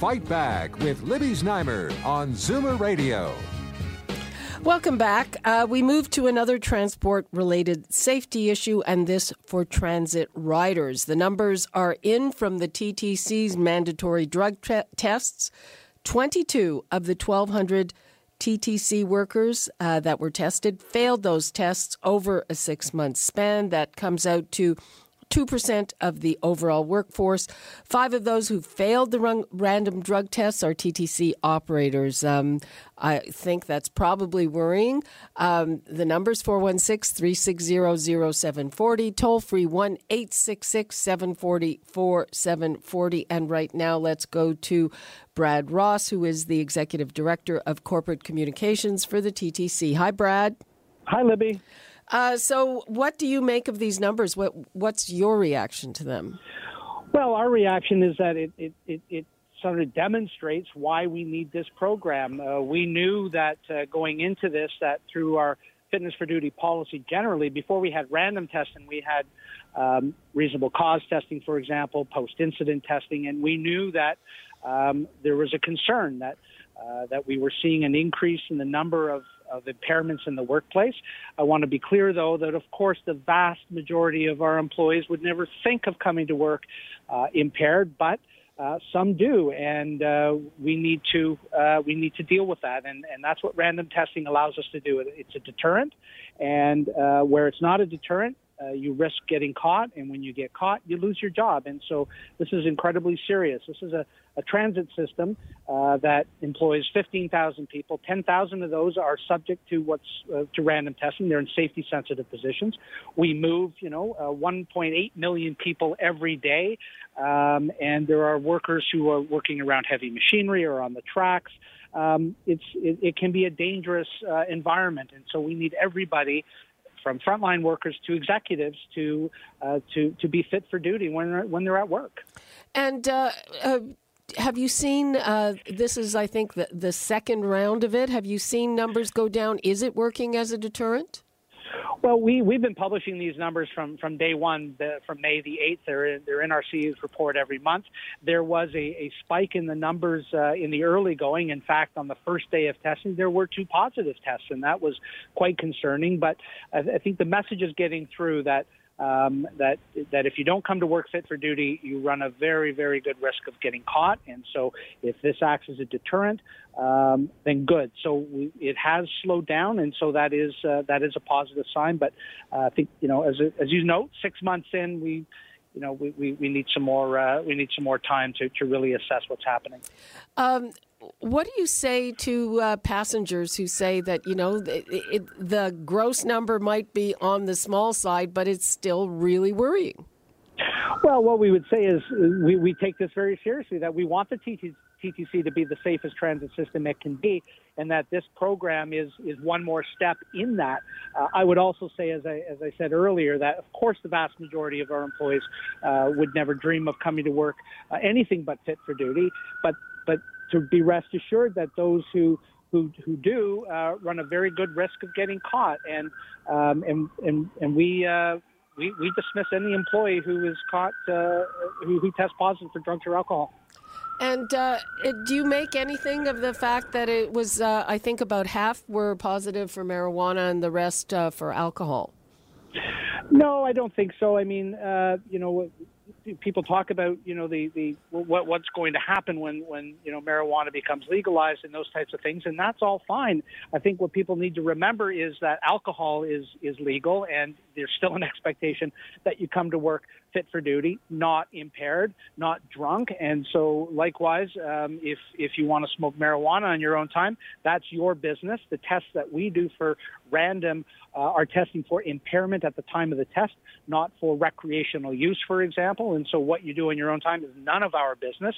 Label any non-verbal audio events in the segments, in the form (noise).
Fight Back with Libby Znaimer on Zoomer Radio. Welcome back. Uh, we move to another transport related safety issue, and this for transit riders. The numbers are in from the TTC's mandatory drug te- tests. 22 of the 1,200 TTC workers uh, that were tested failed those tests over a six month span. That comes out to 2% of the overall workforce. Five of those who failed the run- random drug tests are TTC operators. Um, I think that's probably worrying. Um, the number's 416 360 0740, toll free 1 866 740 4740. And right now, let's go to Brad Ross, who is the Executive Director of Corporate Communications for the TTC. Hi, Brad. Hi, Libby. Uh, so, what do you make of these numbers? What What's your reaction to them? Well, our reaction is that it it, it, it sort of demonstrates why we need this program. Uh, we knew that uh, going into this, that through our fitness for duty policy generally, before we had random testing, we had um, reasonable cause testing, for example, post incident testing, and we knew that um, there was a concern that uh, that we were seeing an increase in the number of of impairments in the workplace. I want to be clear, though, that of course the vast majority of our employees would never think of coming to work uh, impaired, but uh, some do, and uh, we need to uh, we need to deal with that, and, and that's what random testing allows us to do. It's a deterrent, and uh, where it's not a deterrent, uh, you risk getting caught, and when you get caught, you lose your job. And so this is incredibly serious. This is a, a transit system uh, that employs 15,000 people. 10,000 of those are subject to what's uh, to random testing. They're in safety sensitive positions. We move, you know, uh, 1.8 million people every day, um, and there are workers who are working around heavy machinery or on the tracks. Um, it's it, it, can be a dangerous uh, environment, and so we need everybody from frontline workers to executives to uh, to to be fit for duty when they're, when they're at work. And uh, uh, have you seen? Uh, this is, I think, the the second round of it. Have you seen numbers go down? Is it working as a deterrent? Well, we we've been publishing these numbers from from day one, the, from May the eighth. They're in, they're in our CEO's report every month. There was a, a spike in the numbers uh, in the early going. In fact, on the first day of testing, there were two positive tests, and that was quite concerning. But I, I think the message is getting through that um, that that if you don't come to work fit for duty, you run a very very good risk of getting caught. And so, if this acts as a deterrent, um, then good. So we, it has slowed down, and so that is uh, that is a positive sign. But uh, I think you know, as as you note, six months in, we you know, we, we, we need some more uh, we need some more time to, to really assess what's happening. Um, what do you say to uh, passengers who say that you know it, it, the gross number might be on the small side, but it's still really worrying? Well, what we would say is uh, we, we take this very seriously. That we want the TTC to be the safest transit system it can be, and that this program is is one more step in that. Uh, I would also say, as I as I said earlier, that of course the vast majority of our employees uh, would never dream of coming to work uh, anything but fit for duty. But but to be rest assured that those who who who do uh, run a very good risk of getting caught, and um, and and and we. Uh, we, we dismiss any employee who is caught uh, who, who tests positive for drugs or alcohol. And uh, do you make anything of the fact that it was, uh, I think, about half were positive for marijuana and the rest uh, for alcohol? No, I don't think so. I mean, uh, you know, people talk about you know the the what what's going to happen when when you know marijuana becomes legalized and those types of things and that's all fine. I think what people need to remember is that alcohol is is legal and there's still an (laughs) expectation that you come to work fit for duty not impaired not drunk and so likewise um, if if you want to smoke marijuana on your own time that's your business the tests that we do for random uh, are testing for impairment at the time of the test not for recreational use for example and so what you do in your own time is none of our business.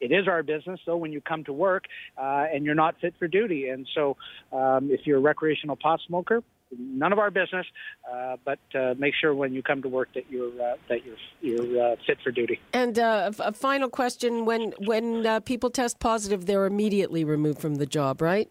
It is our business, though, when you come to work uh, and you're not fit for duty. And so, um, if you're a recreational pot smoker, none of our business. Uh, but uh, make sure when you come to work that you're uh, that you're you're uh, fit for duty. And uh, a final question: When when uh, people test positive, they're immediately removed from the job, right?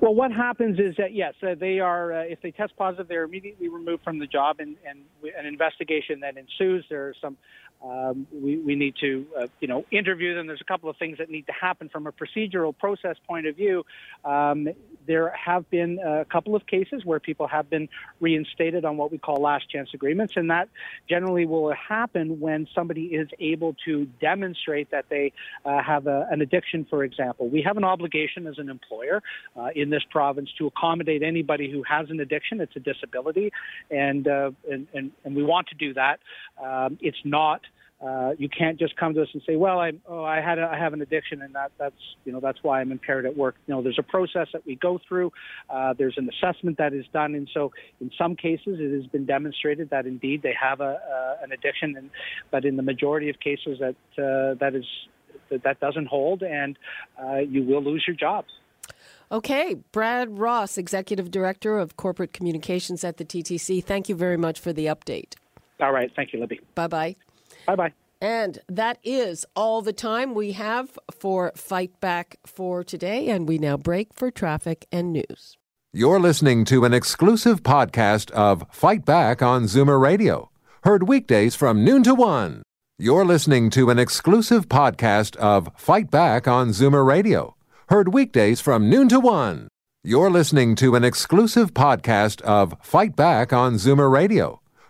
Well, what happens is that yes, they are. if they test positive, they're immediately removed from the job, and, and an investigation then ensues. There are some um, we, we need to, uh, you know, interview them. There's a couple of things that need to happen from a procedural process point of view. Um, there have been a couple of cases where people have been reinstated on what we call last chance agreements, and that generally will happen when somebody is able to demonstrate that they uh, have a, an addiction, for example. We have an obligation as an employer uh, in this province to accommodate anybody who has an addiction. It's a disability, and uh, and, and, and we want to do that. Um, it's not uh, you can't just come to us and say, "Well, I oh I had a, I have an addiction and that that's you know that's why I'm impaired at work." You know, there's a process that we go through. Uh, there's an assessment that is done, and so in some cases it has been demonstrated that indeed they have a uh, an addiction, and but in the majority of cases that uh, that is that, that doesn't hold, and uh, you will lose your job. Okay, Brad Ross, Executive Director of Corporate Communications at the TTC. Thank you very much for the update. All right, thank you, Libby. Bye bye. Bye bye. And that is all the time we have for Fight Back for today. And we now break for traffic and news. You're listening to an exclusive podcast of Fight Back on Zoomer Radio, heard weekdays from noon to one. You're listening to an exclusive podcast of Fight Back on Zoomer Radio, heard weekdays from noon to one. You're listening to an exclusive podcast of Fight Back on Zoomer Radio